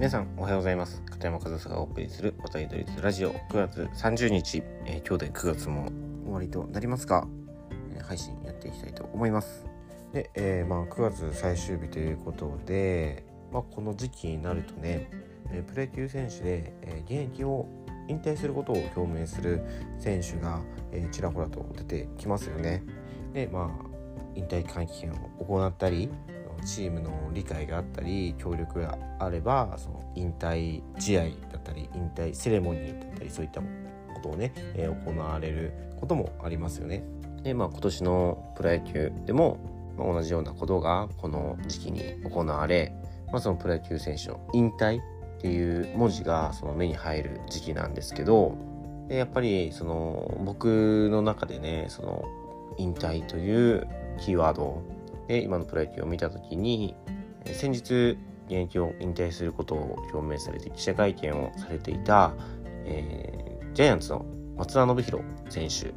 皆さんおはようございます。片山和沙がお送りする渡りドリズラジオ。9月30日、えー、今日で9月も終わりとなりますが、えー、配信やっていきたいと思います。で、えー、まあ9月最終日ということで、まあ、この時期になるとね、えプロ野球選手で、え現役を引退することを表明する選手が、えちらほらと出てきますよね。でまあ引退会見を行ったりチームの理解があったり協力があればその引退試合だったり引退セレモニーだったりそういったことをね、え、行われることもありますよね。でまあ今年のプロ野球でも、ま、同じようなことがこの時期に行われ、まあ、そのプロ野球選手の引退っていう文字がその目に入る時期なんですけどでやっぱりその僕の中でねその引退というキーワードで今のプロ野球を見た時に先日現役を引退することを表明されて記者会見をされていた、えー、ジャイアンツの松田宣浩選手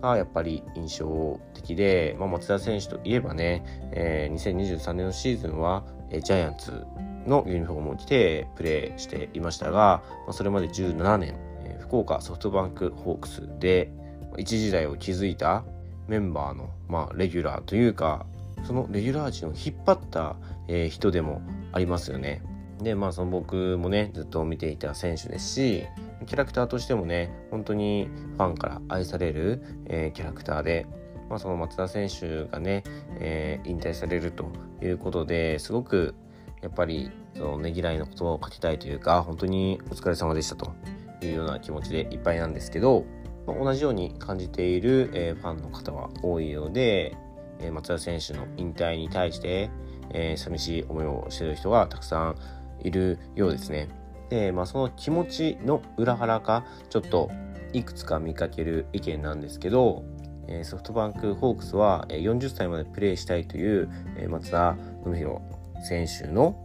がやっぱり印象的で、まあ、松田選手といえばね、えー、2023年のシーズンは、えー、ジャイアンツのユニフォームを着てプレーしていましたが、まあ、それまで17年、えー、福岡ソフトバンクホークスで一時代を築いたメンバーの、まあ、レギュラーというかそのレギュラー陣を引っ張った、えー、人でもありますよね。でまあその僕もねずっと見ていた選手ですしキャラクターとしてもね本当にファンから愛される、えー、キャラクターで、まあ、その松田選手がね、えー、引退されるということですごくやっぱりそのねぎらいの言葉を書きたいというか本当にお疲れ様でしたというような気持ちでいっぱいなんですけど、まあ、同じように感じている、えー、ファンの方は多いようでえ松田選手の引退に対して、えー、寂しい思いをしている人がたくさんいるようですね。で、まあ、その気持ちの裏腹かちょっといくつか見かける意見なんですけど、えー、ソフトバンクホークスは40歳までプレーしたいという、松田信弘選手の、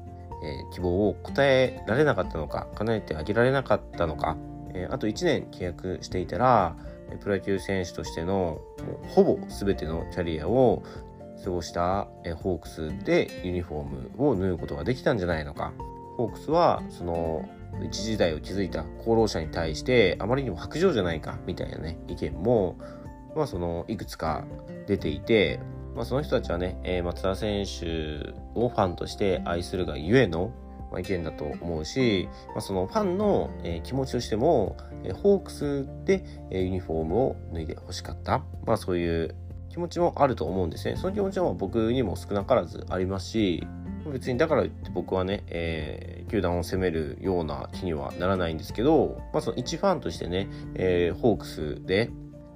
えー、希望を答えられなかったのか叶えてあげられなかったのか、えあと1年契約していたらプロ野球選手としてのもうほぼ全てのキャリアを過ごしたホークスでユニフォームを縫うことができたんじゃないのか。ホークスはその一時代を築いた功労者に対してあまりにも白状じゃないかみたいなね意見も、まあ、そのいくつか出ていて、まあ、その人たちはね、え松田選手をファンとして愛するがゆえのまあ、意見だと思うし、まあ、そのファンの、え、気持ちとしても、え、ホークスで、え、ユニフォームを脱いでほしかった、まあ、そういう気持ちもあると思うんですね。その気持ちは僕にも少なからずありますし、別にだからって僕はね、えー、球団を責めるような気にはならないんですけど、まあ、その一ファンとしてね、えー、ホークスで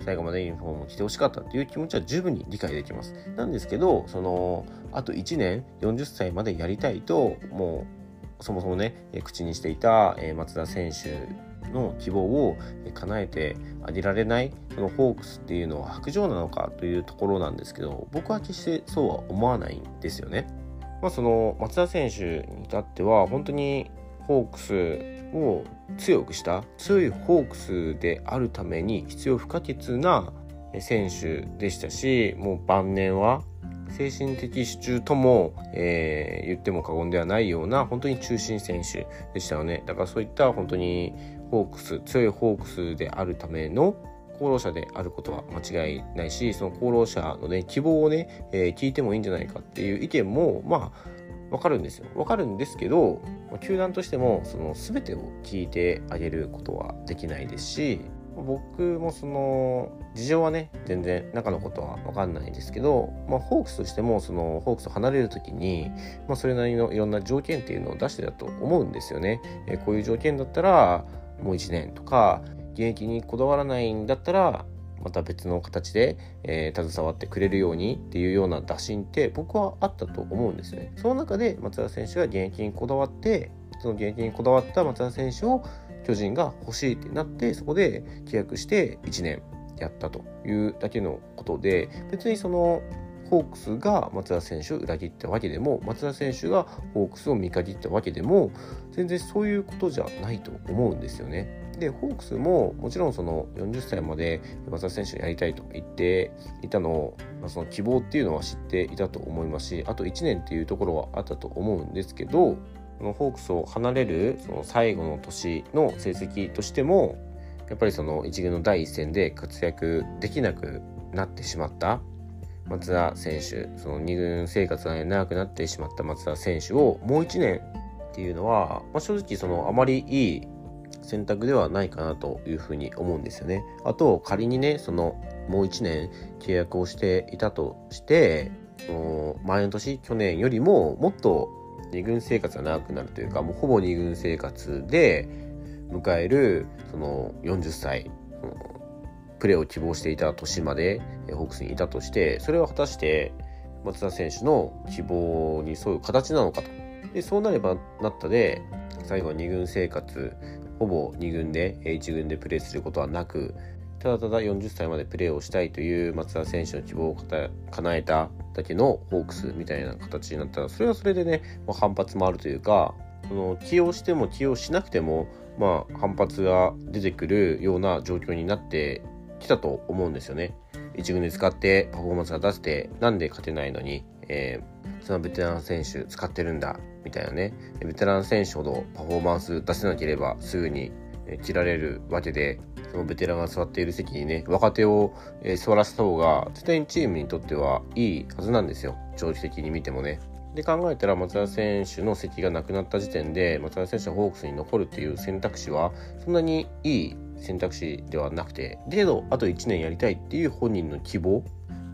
最後までユニフォームを着てほしかったっていう気持ちは十分に理解できます。なんですけど、その、あと1年40歳までやりたいと、もうそもそもね、え口にしていた、え松田選手の希望を叶えてあげられないそのホークスっていうのは白状なのかというところなんですけど僕は決してそうは思わないんですよね。まあ、その松田選手に至っては本当にホークスを強くした強いホークスであるために必要不可欠な選手でしたしもう晩年は精神的支柱とも、えー、言っても過言ではないような本当に中心選手でしたよね。だからそういった本当にホークス強いホークスであるための功労者であることは間違いないしその功労者のね希望をね、えー、聞いてもいいんじゃないかっていう意見もまあわかるんですよ。わかるんですけど球団としてもその全てを聞いてあげることはできないですし僕もその事情はね全然中のことは分かんないんですけど、まあ、ホークスとしてもそのホークスを離れる時に、まあ、それなりのいろんな条件っていうのを出してたと思うんですよね。えこういう条件だったらもう1年とか現役にこだわらないんだったらまた別の形で、えー、携わってくれるようにっていうような打診って僕はあったと思うんですね。その中で松田選手が現役にこだわってその現役にこだわった松田選手を巨人が欲しいってなってそこで契約して1年やったというだけのことで別にそのホークスが松田選手を裏切ったわけでも松田選手がホークスを見限ったわけでも全然そういうことじゃないと思うんですよね。でホークスももちろんその40歳まで松田選手やりたいと言っていたのを、まあ、その希望っていうのは知っていたと思いますしあと1年っていうところはあったと思うんですけどこのホークスを離れるその最後の年の成績としてもやっぱりその1軍の第一線で活躍できなくなってしまった松田選手その2軍生活が長くなってしまった松田選手をもう1年っていうのは、まあ、正直そのあまりいい選択ではないかなというふうに思うんですよね。あと仮にねそのもう1年契約をしていたとして前の年去年よりももっと2軍生活が長くなるというかもうほぼ2軍生活で迎えるその40歳プレーを希望していた年までホークスにいたとしてそれは果たして松田選手の希望に沿う形なのかと。でそうなればなったで最後は2軍生活ほぼ2軍で1軍でプレーすることはなくただただ40歳までプレーをしたいという松田選手の希望を叶えただけのホークスみたいな形になったらそれはそれでね、まあ、反発もあるというかその起用しても起用しなくても、まあ、反発が出てくるような状況になってきたと思うんですよね。1軍で使ってパフォーマンスが出してなんで勝てないのに、えー、そのベテラン選手使ってるんだみたいなねベテラン選手ほどパフォーマンス出せなければすぐに切られるわけでそのベテランが座っている席にね若手を、え座らせた方が絶対にチームにとってはいいはずなんですよ長期的に見てもね。で考えたら松田選手の席がなくなった時点で松田選手はホークスに残るっていう選択肢はそんなにいい選択肢ではなくてけどあと1年やりたいっていう本人の希望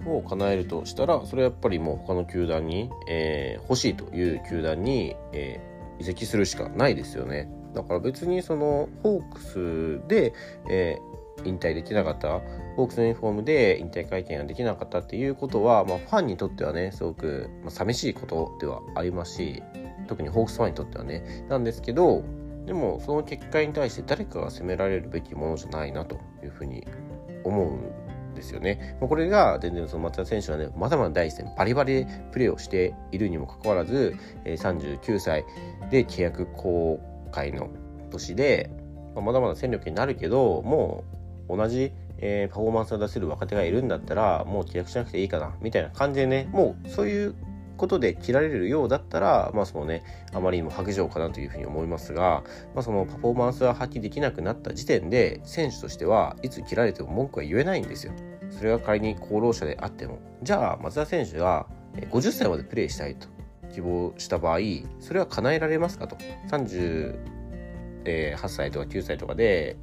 を叶えるとしたらそれはやっぱりもう他の球団に、えー、欲しいという球団に、えー、移籍するしかないですよね。だから別にそのホークスで、えー、引退できなかったホークスのユニフォームで引退会見ができなかったっていうことは、まあ、ファンにとってはねすごく、まあ、寂しいことではありますし特にホークスファンにとってはねなんですけどでもその結果に対して誰かが責められるべきものじゃないなというふうに思うんですよね。これが全然その松田選手はね、まだまだ第一線バリバリプレーをしているにもかかわらず、39歳で契約回の年で、まあ、まだまだ戦力になるけどもう同じ、えー、パフォーマンスを出せる若手がいるんだったらもう契約しなくていいかなみたいな感じでねもうそういうことで切られるようだったら、まあそのね、あまりにも白状かなというふうに思いますが、まあ、そのパフォーマンスが発揮できなくなった時点で、選手としてはいつ切られても文句は言えないんですよ。それが仮に厚労者であっても。じゃあ、松田選手が50歳までプレーしたいと。希望した場合それは叶えられますかと。38歳とか9歳とかで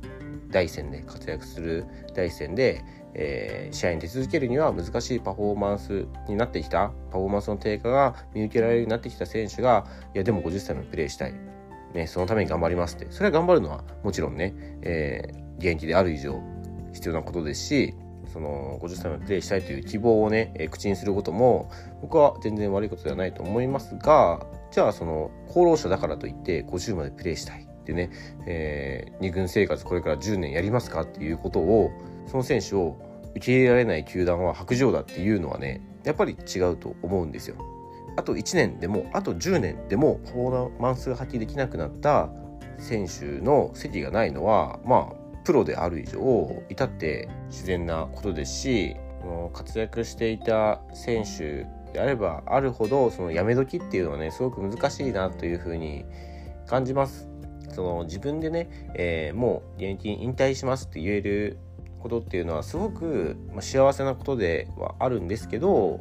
第一線で活躍する第一線で、えー、試合に出続けるには難しいパフォーマンスになってきた。パフォーマンスの低下が見受けられるようになってきた選手がいやでも50歳までプレーしたい、ね、そのために頑張りますって。それは頑張るのはもちろんね、えー、現役である以上必要なことですしその50歳までプレーしたいという希望をね、え、口にすることも僕は全然悪いことではないと思いますがじゃあその厚労者だからといって50までプレーしたいってね、えー、2軍生活これから10年やりますか？っていうことをその選手を受け入れられない球団は白状だっていうのはねやっぱり違うと思うんですよ。あと1年でもあと10年でもパフォーマンスが発揮できなくなった選手の席がないのはまあプロである以上至って自然なことですし活躍していた選手であればあるほどそのやめ時っていうのはねすごく難しいなというふうに感じます。その自分でね、えー、もう現役引退しますって言えることっていうのはすごく幸せなことではあるんですけど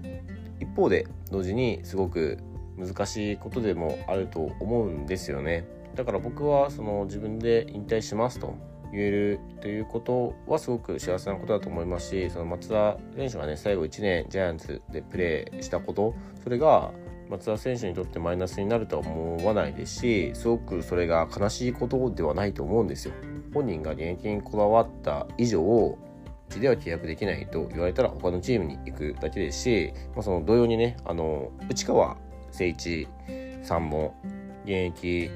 一方で同時にすごく難しいことでもあると思うんですよね。だから僕はその自分で引退しますと言えるということはすごく幸せなことだと思いますしその松田選手がね最後1年ジャイアンツでプレーしたことそれが松田選手にとってマイナスになるとは思わないですしすごくそれが悲しいことではないと思うんですよ。本人が現役にこだわった以上うちでは契約できないと言われたら他のチームに行くだけですし、まあ、その同様にねあの内川誠一さんも現役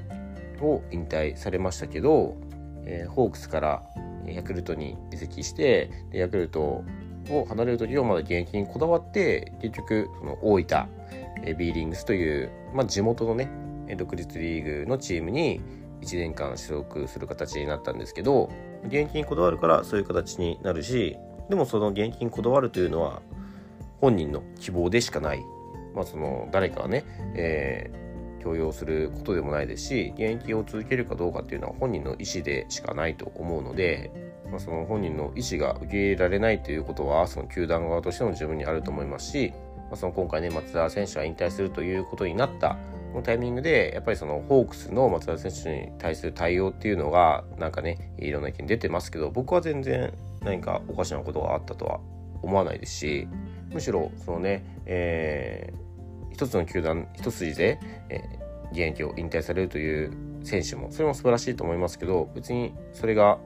を引退されましたけどえー、ホークスからヤクルトに移籍してでヤクルトを離れる時はまだ現役にこだわって結局その大分、えー、ビーリングスという、まあ、地元のね独立リーグのチームに1年間所属する形になったんですけど現役にこだわるからそういう形になるしでもその現役にこだわるというのは本人の希望でしかない、まあ、その誰かがね、え、強要することでもないですし現役を続けるかどうかっていうのは本人の意思でしかないと思うので、まあ、その本人の意思が受け入れられないということはその球団側としても十分にあると思いますし、まあ、その今回ね松田選手は引退するということになったこのタイミングでやっぱりそのホークスの松田選手に対する対応っていうのがなんかねいろんな意見出てますけど僕は全然何かおかしなことがあったとは思わないですしむしろそのね、えー、一つの球団一筋で、えー、現役を引退されるという選手もそれも素晴らしいと思いますけど別にそれが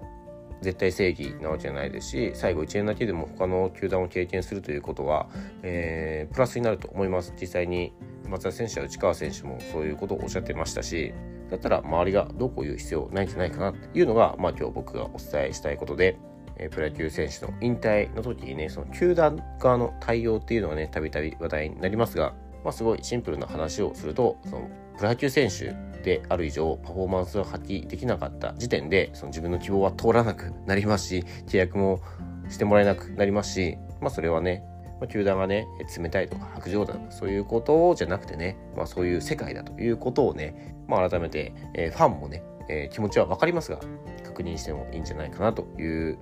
絶対正義なわけじゃないですし最後1年だけでも他の球団を経験するということは、えー、プラスになると思います。実際に松田選手や内川選手もそういうことをおっしゃってましたしだったら周りがどうこう言う必要ないんじゃないかなっていうのが、まあ、今日僕がお伝えしたいことでえプロ野球選手の引退の時にね、その球団側の対応っていうのがね、たびたび話題になりますが、まあ、すごいシンプルな話をすると、そのプロ野球選手である以上、パフォーマンスを発揮できなかった時点で、その自分の希望は通らなくなりますし、契約もしてもらえなくなりますし、まあ、それはね、ま、球団がね、冷たいとか白状だとか、そういうことじゃなくてね、まあ、そういう世界だということをね、まあ、改めて、えー、ファンもね、えー、気持ちは分かりますが、確認してもいいんじゃないかなという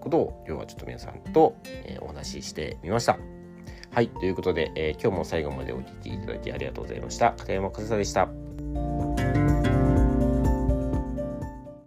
ことを今日はちょっと皆さんと、えー、お話ししてみました。はい、ということで、えー、今日も最後までお聴きいただきありがとうございました。片山和沙でした。